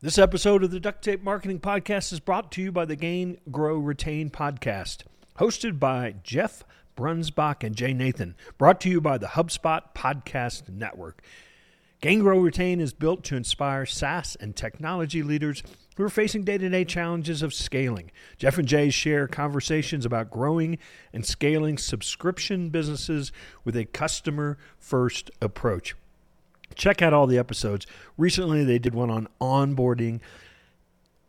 This episode of the Duct Tape Marketing Podcast is brought to you by the Gain, Grow, Retain podcast, hosted by Jeff Breunsbach and Jay Nathan, brought to you by the HubSpot Podcast Network. Gain, Grow, Retain is built to inspire SaaS and technology leaders who are facing day to day challenges of scaling. Jeff and Jay share conversations about growing and scaling subscription businesses with a customer first approach. Check out all the episodes. Recently, they did one on onboarding.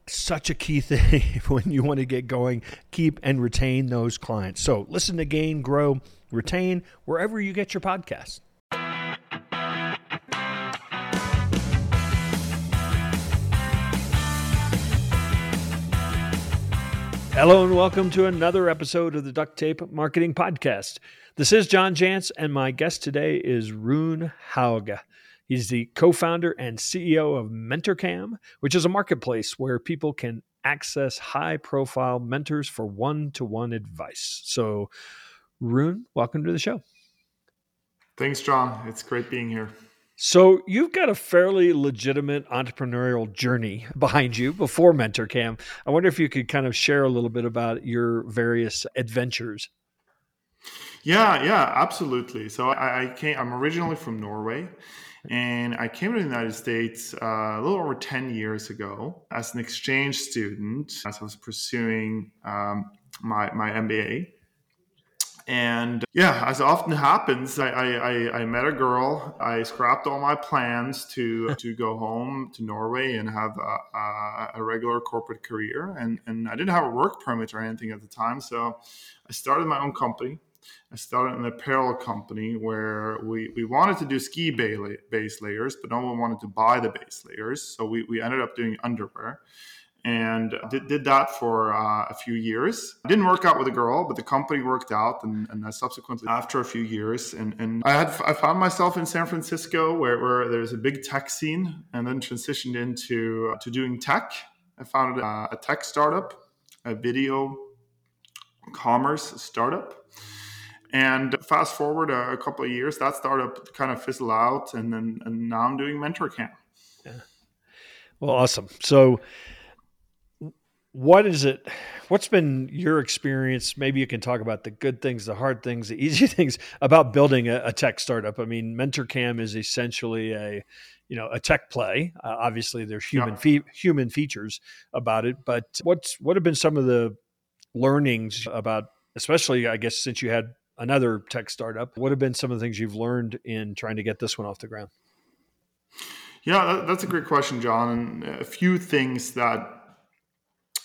Such a key thing when you want to get going, keep and retain those clients. So, listen to Gain, Grow, Retain wherever you get your podcasts. Hello and welcome to another episode of the Duct Tape Marketing Podcast. This is John Jantsch, and my guest today is Rune Hauge. He's the co founder and CEO of MentorCam, which is a marketplace where people can access high profile mentors for one to one advice. So, Rune, welcome to the show. Thanks, John. It's great being here. So, you've got a fairly legitimate entrepreneurial journey behind you before MentorCam. I wonder if you could kind of share a little bit about your various adventures. Yeah, yeah, absolutely. So I, I came. I'm originally from Norway, and I came to the United States uh, a little over 10 years ago as an exchange student as I was pursuing um, my, my MBA. And yeah, as often happens, I, I, I, met a girl. I scrapped all my plans to to go home to Norway and have a, a, a, regular corporate career. And, and I didn't have a work permit or anything at the time. So I started my own company. I started an apparel company where we, we wanted to do ski base layers, but no one wanted to buy the base layers. So we, we ended up doing underwear and did, did that for uh, a few years. Didn't work out with a girl, but the company worked out. And, and I subsequently, after a few years, and, and I had I found myself in San Francisco where, where there's a big tech scene, and then transitioned into to doing tech. I founded a, a tech startup, a video commerce startup and fast forward a, a, couple of years, that startup kind of fizzled out, and then and now I'm doing MentorCam. Yeah. Well, awesome. So, what is it? What's been your experience? Maybe you can talk about the good things, the hard things, the easy things about building a, a tech startup. I mean, MentorCam is essentially a you know a tech play. Uh, obviously, there's human yeah. fe- human features about it, but what's what have been some of the learnings about, especially I guess since you had another tech startup. What have been some of the things you've learned in trying to get this one off the ground? Yeah, that's a great question, John. And a few things that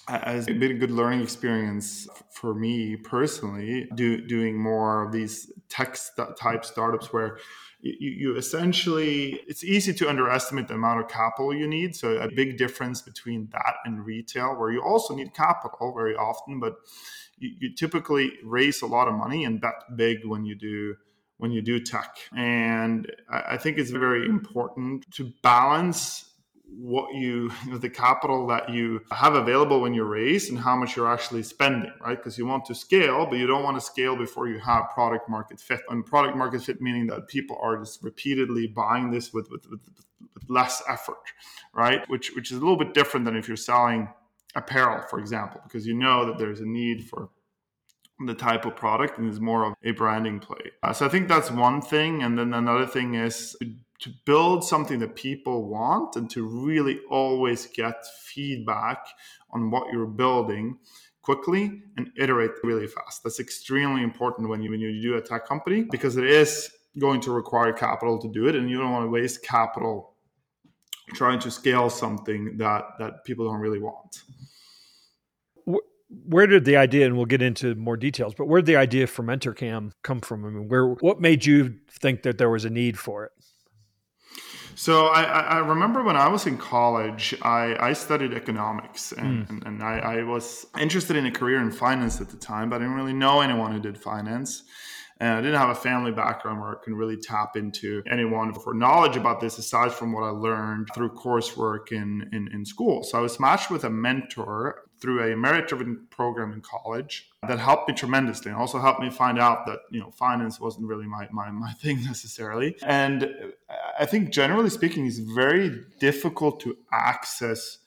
has been a good learning experience for me personally, do, doing more of these tech type startups where you, you, essentially it's easy to underestimate the amount of capital you need so a big difference between that and retail where you also need capital very often but you, you typically raise a lot of money and bet big when you do when you do tech. And I think it's very important to balance what you, you know, the capital that you have available when you raise and how much you're actually spending, right? Because you want to scale, but you don't want to scale before you have product market fit. And product market fit meaning that people are just repeatedly buying this with, with, with, with less effort, right? Which which is a little bit different than if you're selling apparel, for example, because you know that there's a need for the type of product and is more of a branding play. Uh, so I think that's one thing. And then another thing is to build something that people want and to really always get feedback on what you're building quickly and iterate really fast. That's extremely important when you when you do a tech company because it is going to require capital to do it and you don't want to waste capital trying to scale something that that people don't really want. Where did the idea and we'll get into more details but where did the idea for mentorcam come from? I mean where what made you think that there was a need for it so I, I remember when I was in college, I, I studied economics and, mm. and, and I, I, was interested in a career in finance at the time, but I didn't really know anyone who did finance. And I didn't have a family background where I can really tap into anyone for knowledge about this aside from what I learned through coursework in, in, in school. So I was matched with a mentor through a merit driven program in college that helped me tremendously and also helped me find out that you know finance wasn't really my, my, my thing necessarily and i think generally speaking it's very difficult to access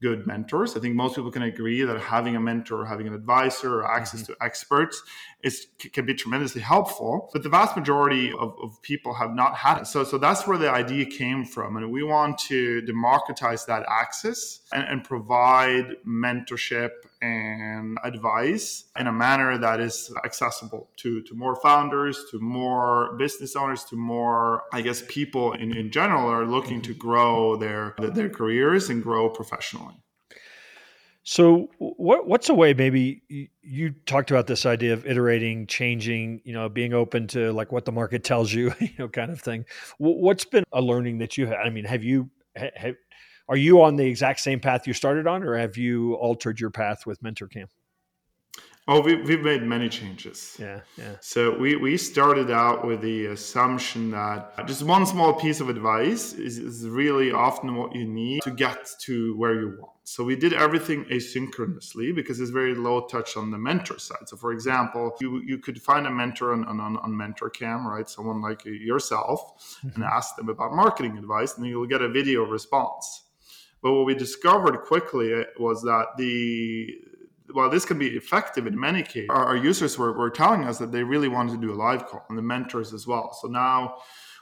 good mentors. I think most people can agree that having a mentor, having an advisor, or access mm-hmm. to experts is can be tremendously helpful. But the vast majority of, of people have not had it. So so that's where the idea came from. And we want to democratize that access and, and provide mentorship and advice in a manner that is accessible to, to more founders, to more business owners, to more, I guess, people in, in general are looking to grow their, their careers and grow professionally. So, what what's a way? Maybe you, talked about this idea of iterating, changing, you know, being open to like what the market tells you, you know, kind of thing. What's been a learning that you had? I mean, have you have, are you on the exact same path you started on, or have you altered your path with MentorCam? Oh, we, we've made many changes. Yeah, yeah. So we, we started out with the assumption that just one small piece of advice is, is really often what you need to get to where you want. So we did everything asynchronously because it's very low touch on the mentor side. So for example, you, you could find a mentor on, on, on MentorCam, right? Someone like yourself and mm-hmm. ask them about marketing advice and you'll get a video response. But what we discovered quickly was that the while this can be effective in many cases, our, our users were, were telling us that they really wanted to do a live call and the mentors as well. So now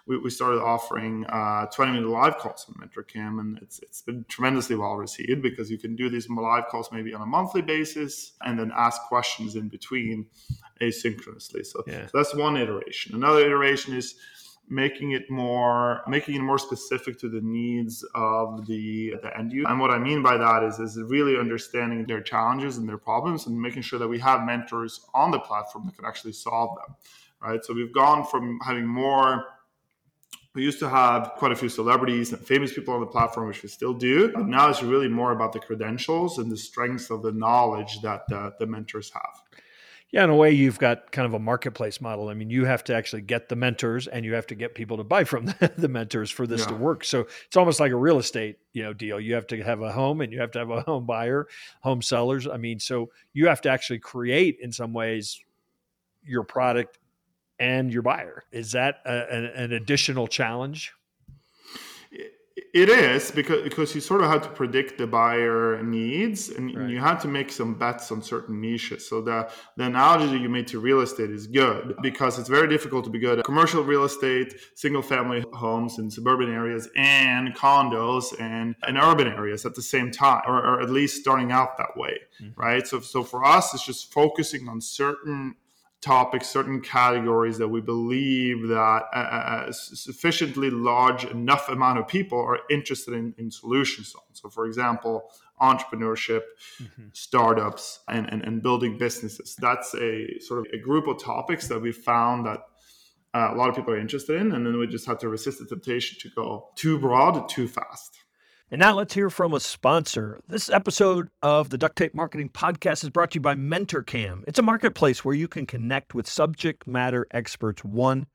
we, we started offering uh, 20 minute live calls on MentorCam, and it's, it's been tremendously well received because you can do these live calls maybe on a monthly basis and then ask questions in between asynchronously. So, yeah. so that's one iteration. Another iteration is making it more making it more specific to the needs of the the end user and what i mean by that is is really understanding their challenges and their problems and making sure that we have mentors on the platform that can actually solve them right so we've gone from having more we used to have quite a few celebrities and famous people on the platform, which we still do. But now it's really more about the credentials and the strengths of the knowledge that the, the mentors have. Yeah, in a way, you've got kind of a marketplace model. I mean, you have to actually get the mentors, and you have to get people to buy from the, the mentors for this yeah. to work. So it's almost like a real estate, you know, deal. You have to have a home, and you have to have a home buyer, home sellers. I mean, so you have to actually create, in some ways, your product and your buyer. Is that a, an, an additional challenge? It is because because you sort of have to predict the buyer needs, and right. you have to make some bets on certain niches. So the the analogy that you made to real estate is good because it's very difficult to be good at commercial real estate, single family homes in suburban areas, and condos and in urban areas at the same time, or, or at least starting out that way, mm-hmm. right? So so for us, it's just focusing on certain topics, certain categories that we believe that a, a sufficiently large enough amount of people are interested in, in solutions on. So, for example, entrepreneurship, mm-hmm. startups, and, and, and, building businesses. That's a sort of a group of topics that we found that uh, a lot of people are interested in, and then we just had to resist the temptation to go too broad, too fast. And now let's hear from a sponsor. This episode of the Duct Tape Marketing Podcast is brought to you by MentorCam. It's a marketplace where you can connect with subject matter experts one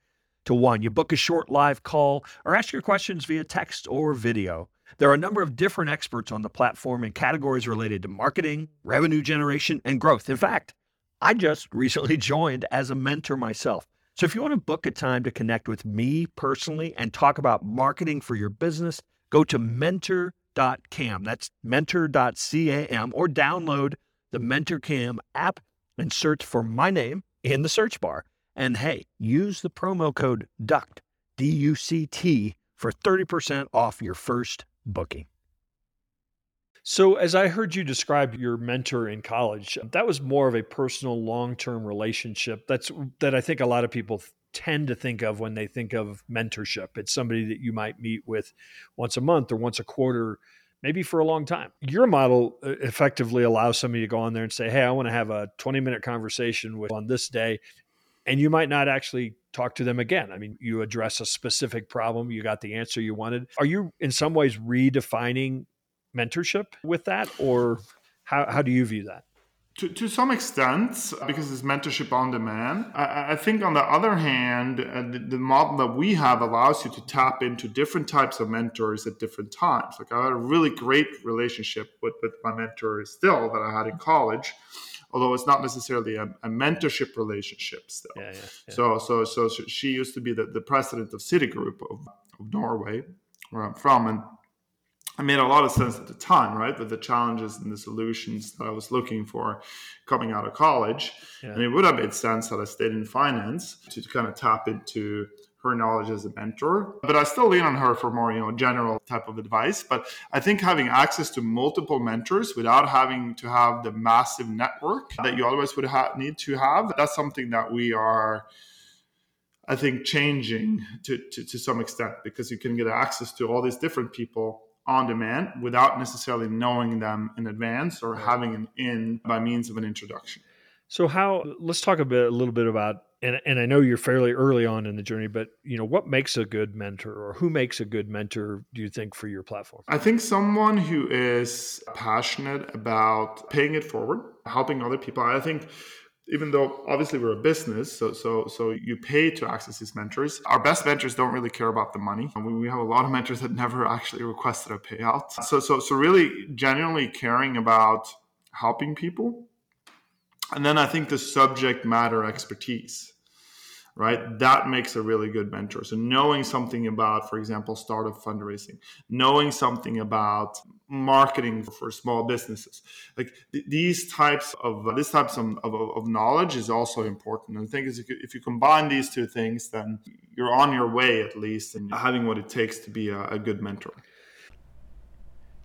to one. You book a short live call or ask your questions via text or video. There are a number of different experts on the platform in categories related to marketing, revenue generation, and growth. In fact, I just recently joined as a mentor myself. So if you want to book a time to connect with me personally and talk about marketing for your business, Go to mentor.cam. That's mentor.cam or download the MentorCam app and search for my name in the search bar. And hey, use the promo code DUCT, D U C T, for 30% off your first booking. So, as I heard you describe your mentor in college, that was more of a personal, long-term relationship. That's that I think a lot of people tend to think of when they think of mentorship. It's somebody that you might meet with once a month or once a quarter, maybe for a long time. Your model uh, effectively allows somebody to go on there and say, Hey, I want to have a 20 minute conversation with on this day. And you might not actually talk to them again. I mean, you address a specific problem, you got the answer you wanted. Are you in some ways redefining mentorship with that? Or how, how do you view that? To, to some extent, because it's mentorship on demand. I, I think, on the other hand, uh, the, the, model that we have allows you to tap into different types of mentors at different times. Like, I had a really great relationship with, with my mentor still that I had in college, although it's not necessarily a, a mentorship relationship still. Yeah, yeah, yeah. So, so, so she used to be the, the president of Citigroup of, of Norway, where I'm from. And it made a lot of sense at the time, right? With the challenges and the solutions that I was looking for coming out of college. Yeah. And it would have made sense that I stayed in finance to, kind of tap into her knowledge as a mentor. But I still lean on her for more, you know, general type of advice. But I think having access to multiple mentors without having to have the massive network that you always would ha- need to have, that's something that we are I think changing to, to, to some extent because you can get access to all these different people on demand without necessarily knowing them in advance or having an in by means of an introduction. So how let's talk a bit a little bit about and and I know you're fairly early on in the journey, but you know what makes a good mentor or who makes a good mentor do you think for your platform? I think someone who is passionate about paying it forward, helping other people. I think even though obviously we're a business, so so so you pay to access these mentors. Our best mentors don't really care about the money. We, we have a lot of mentors that never actually requested a payout. So so so really genuinely caring about helping people. And then I think the subject matter expertise right? That makes a really good mentor. So knowing something about, for example, startup fundraising, knowing something about marketing for small businesses, like th- these types of uh, these types of, of, of, knowledge is also important. And I think if you, if you combine these two things, then you're on your way at least in having what it takes to be a, a good mentor.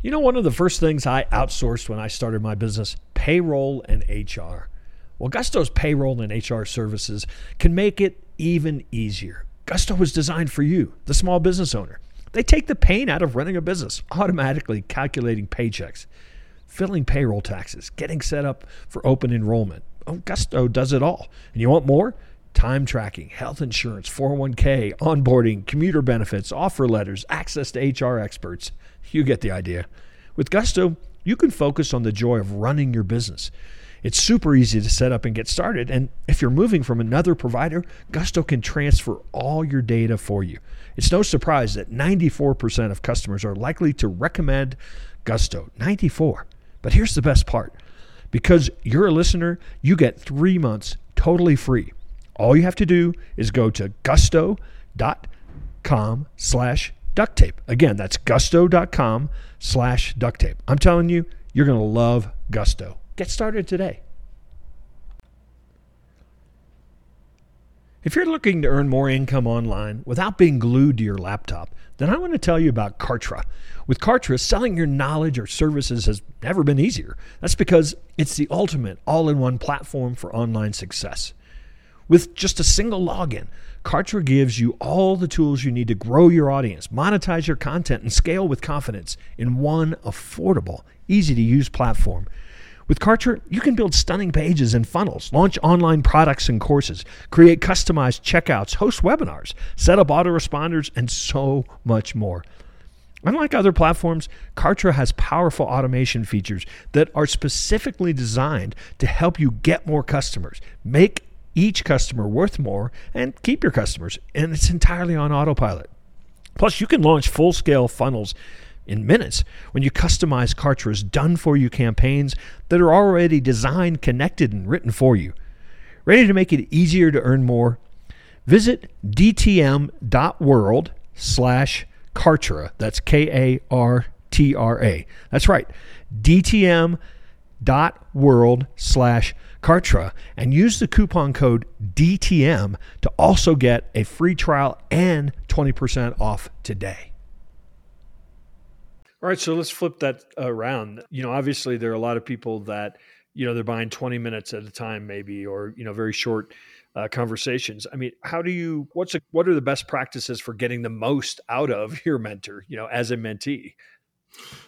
You know, one of the first things I outsourced when I started my business, payroll and HR. Well, Gusto's payroll and HR services can make it even easier. Gusto was designed for you, the small business owner. They take the pain out of running a business, automatically calculating paychecks, filling payroll taxes, getting set up for open enrollment. Oh, Gusto does it all. And you want more? Time tracking, health insurance, 401k, onboarding, commuter benefits, offer letters, access to HR experts. You get the idea. With Gusto, you can focus on the joy of running your business. It's super easy to set up and get started. And if you're moving from another provider, Gusto can transfer all your data for you. It's no surprise that 94% of customers are likely to recommend Gusto. 94. But here's the best part. Because you're a listener, you get 3 months totally free. All you have to do is go to gusto.com slash duct tape. Again, that's gusto.com slash duct tape. I'm telling you, you're going to love Gusto. Get started today. If you're looking to earn more income online without being glued to your laptop, then I want to tell you about Kartra. With Kartra, selling your knowledge or services has never been easier. That's because it's the ultimate all in one platform for online success. With just a single login, Kartra gives you all the tools you need to grow your audience, monetize your content, and scale with confidence in one affordable, easy to use platform. With Kartra, you can build stunning pages and funnels, launch online products and courses, create customized checkouts, host webinars, set up autoresponders, and so much more. Unlike other platforms, Kartra has powerful automation features that are specifically designed to help you get more customers, make each customer worth more, and keep your customers. And it's entirely on autopilot. Plus, you can launch full scale funnels in minutes when you customize Kartra's done for you campaigns that are already designed, connected, and written for you. Ready to make it easier to earn more? Visit dtm.world slash Kartra. That's K A R T R A. That's right. dtm.world slash Kartra and use the coupon code DTM to also get a free trial and 20% off today. All right, so let's flip that around. You know, obviously there are a lot of people that, you know, they're buying 20 minutes at a time maybe or, you know, very short uh, conversations. I mean, how do you what's a, what are the best practices for getting the most out of your mentor, you know, as a mentee?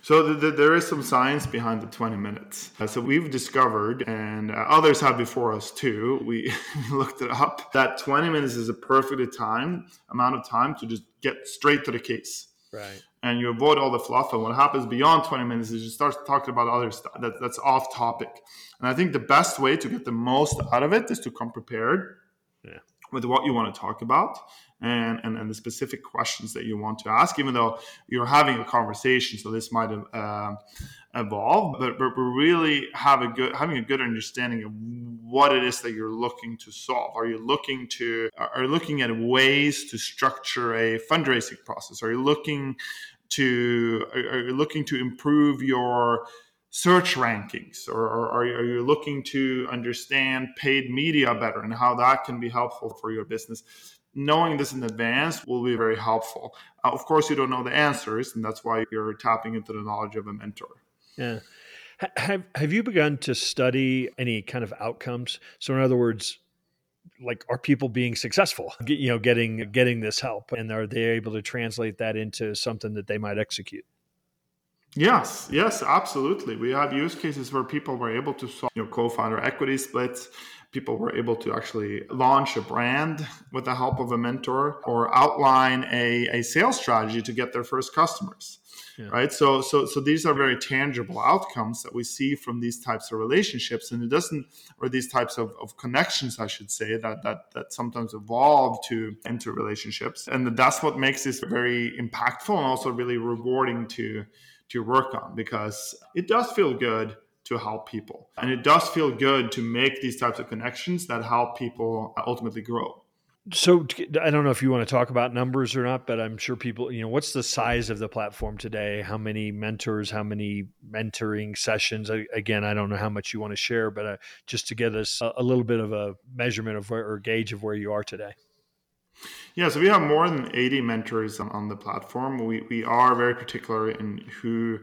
So the, the, there is some science behind the 20 minutes. Uh, so we've discovered, and uh, others have before us too. We looked it up that 20 minutes is a perfect time amount of time to just get straight to the case. Right. And you avoid all the fluff. And what happens beyond 20 minutes is you start talking about other stuff that, that's off topic. And I think the best way to get the most out of it is to come prepared yeah. with what you want to talk about and, and, and the specific questions that you want to ask, even though you're having a conversation. So this might uh, evolve, but, but really have a good having a good understanding of what it is that you're looking to solve. Are you looking to are you looking at ways to structure a fundraising process? Are you looking to are you looking to improve your search rankings or, or are, you, are, you, looking to understand paid media better and how that can be helpful for your business knowing this in advance will be very helpful uh, of course you don't know the answers and that's why you're tapping into the knowledge of a mentor yeah. Have, have you begun to study any kind of outcomes? So in other words like are people being successful you know getting getting this help? And are they able to translate that into something that they might execute? Yes yes absolutely. We have use cases where people were able to solve you know co-founder equity splits people were able to actually launch a brand with the help of a mentor or outline a, a sales strategy to get their first customers yeah. right? So so so these are very tangible outcomes that we see from these types of relationships. And it doesn't or these types of, of connections i should say that that that sometimes evolve to into relationships. And that's what makes this very impactful and also really rewarding to to work on because it does feel good to help people and it does feel good to make these types of connections that help people ultimately grow so I don't know if you want to talk about numbers or not, but I'm sure people, you know, what's the size of the platform today? How many mentors? How many mentoring sessions? Again, I don't know how much you want to share, but uh, just to get us a, a, little bit of a measurement of where, or gauge of where you are today. Yeah, so we have more than 80 mentors on, the platform. We we are very particular in who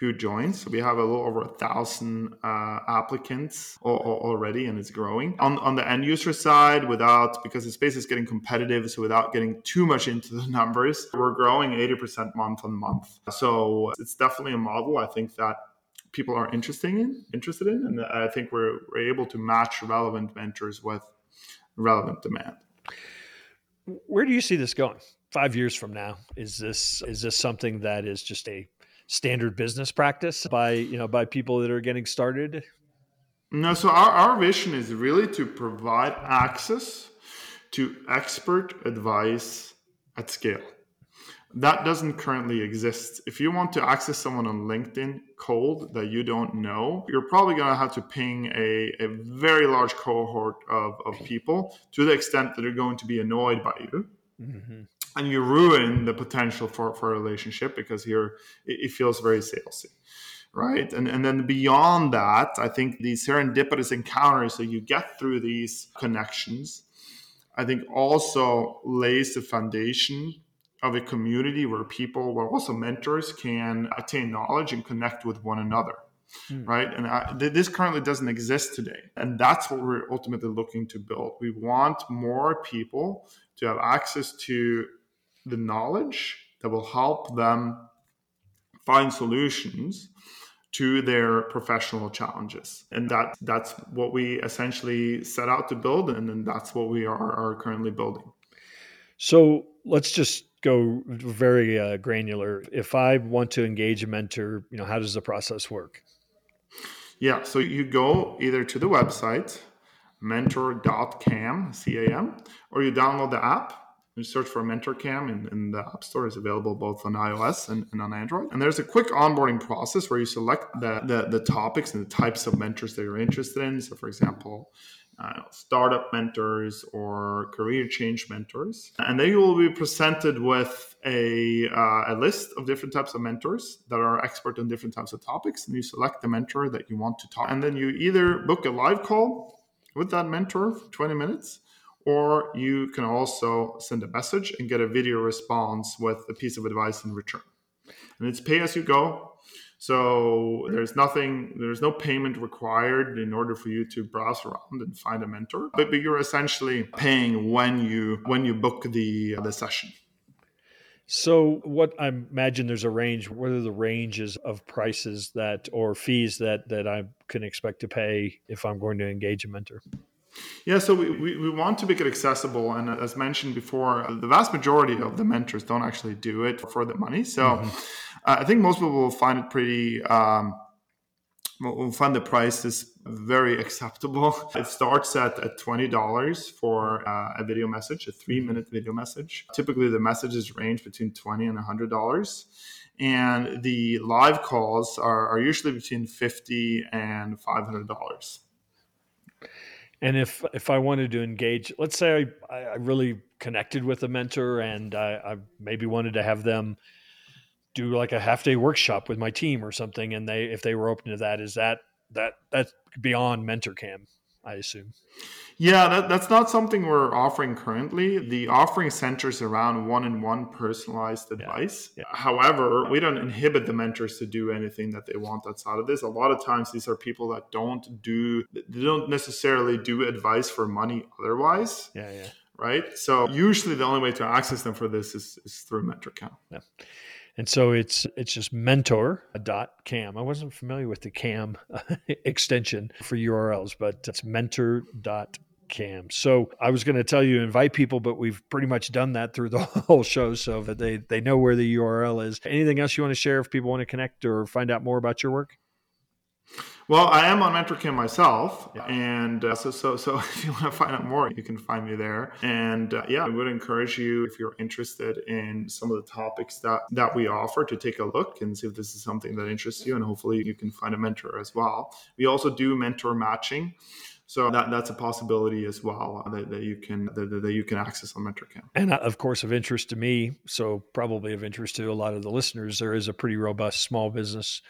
who joins. So we have a little over a thousand uh, applicants already, and it's growing. On, on the end user side, without because the space is getting competitive, so without getting too much into the numbers, we're growing 80% month on month. So it's definitely a model I think that people are interested in, interested in, and I think we're, we're able to match relevant mentors with relevant demand. Where do you see this going? Five years from now, is this is this something that is just a standard business practice by you know by people that are getting started? No, so our, our vision is really to provide access to expert advice at scale. That doesn't currently exist. If you want to access someone on LinkedIn cold that you don't know, you're probably going to have to ping a, a very large cohort of, of people to the extent that they're going to be annoyed by you. Mm-hmm and you ruin the potential for, for a relationship because you're it, it feels very salesy right and and then beyond that i think these serendipitous encounters that you get through these connections i think also lays the foundation of a community where people where also mentors can attain knowledge and connect with one another mm. right? And I, this currently doesn't exist today and that's what we're ultimately looking to build. We want more people to have access to the knowledge that will help them find solutions to their professional challenges. And that that's what we essentially set out to build and, and that's what we are, are currently building. So let's just go very uh, granular if i want to engage a mentor you know how does the process work yeah so you go either to the website mentor.cam cam or you download the app you search for MentorCam in, in the App Store. is available both on iOS and, and, on Android. And there's a quick onboarding process where you select the, the, the topics and the types of mentors that you're interested in. So, for example, uh, startup mentors or career change mentors. And then you will be presented with a, uh, a list of different types of mentors that are expert on different types of topics. And you select the mentor that you want to talk. And then you either book a live call with that mentor for 20 minutes or you can also send a message and get a video response with a piece of advice in return. And it's pay as you go. So there's nothing, there's no payment required in order for you to browse around and find a mentor. But, but you're essentially paying when you when you book the the session. So, what I imagine there's a range. What are the ranges of prices that or fees that that I can expect to pay if I'm going to engage a mentor? Yeah, so we, we, we, want to make it accessible. And as mentioned before, the vast majority of the mentors don't actually do it for the money. So mm-hmm. uh, I think most people will find it pretty, um, will find the price is very acceptable. It starts at, at $20 for uh, a video message, a three minute video message. Typically, the messages range between 20 and $100 and the live calls are, are usually between 50 and $500 and if if I wanted to engage, let's say I, I really connected with a mentor and I, I, maybe wanted to have them do like a half day workshop with my team or something, and they if they were open to that, is that that that's beyond MentorCam, I assume. Yeah, that, that's not something we're offering currently. The offering centers around one on one personalized advice. Yeah. Yeah. However, we don't inhibit the mentors to do anything that they want outside of this. A lot of times, these are people that don't do, they don't necessarily do advice for money otherwise. Yeah, yeah. Right. So, usually the only way to access them for this is, is through MentorCam. Yeah. And so it's it's just mentor.cam. I wasn't familiar with the cam uh, extension for URLs, but it's mentor.cam. So I was going to tell you invite people, but we've pretty much done that through the whole show so that they, they know where the URL is. Anything else you want to share if people want to connect or find out more about your work? Well, I am on MentorCam myself, yeah. and uh, so so so if you want to find out more, you can find me there. And uh, yeah, I would encourage you if you're interested in some of the topics that that we offer to take a look and see if this is something that interests you, and hopefully you can find a mentor as well. We also do mentor matching. So that, that's a possibility as well uh, that, that you can that, that you can access on MentorCam. And uh, of course, of interest to me, so probably of interest to a lot of the listeners, there is a pretty robust small business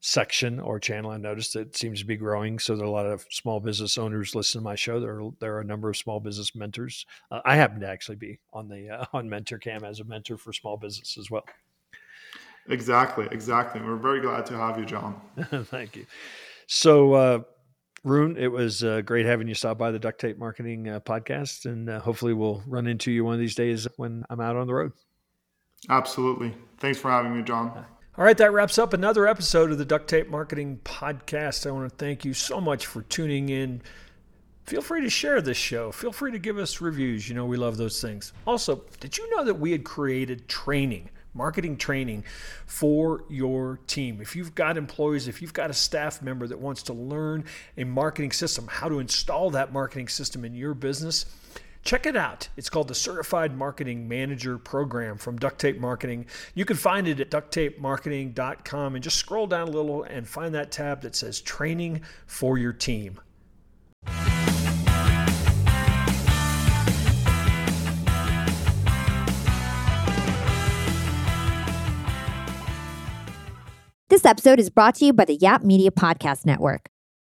section or channel. I noticed it seems to be growing. So there are a lot of small business owners listen to my show. There are, there are a number of small business mentors. Uh, I happen to actually be on the uh, on MentorCam as a mentor for small business as well. Exactly, exactly. We're very glad to have you, John. Thank you. So, uh, Rune, it was uh, great having you stop by the Duct Tape Marketing uh, podcast, and uh, hopefully we'll run into you one of these days when I'm out on the road. Absolutely. Thanks for having me, John. All right, that wraps up another episode of the Duct Tape Marketing Podcast. I want to thank you so much for tuning in. Feel free to share this show. Feel free to give us reviews. You know, we love those things. Also, did you know that we had created training? marketing training for your team. If you've got employees, if you've got a staff member that wants to learn a marketing system, how to install that marketing system in your business, Check it out. It's called the Certified Marketing Manager Program from Duct Tape Marketing. You can find it at ducttapemarketing.com and just scroll down a little and find that tab that says Training for Your Team. This episode is brought to you by the Yap Media Podcast Network.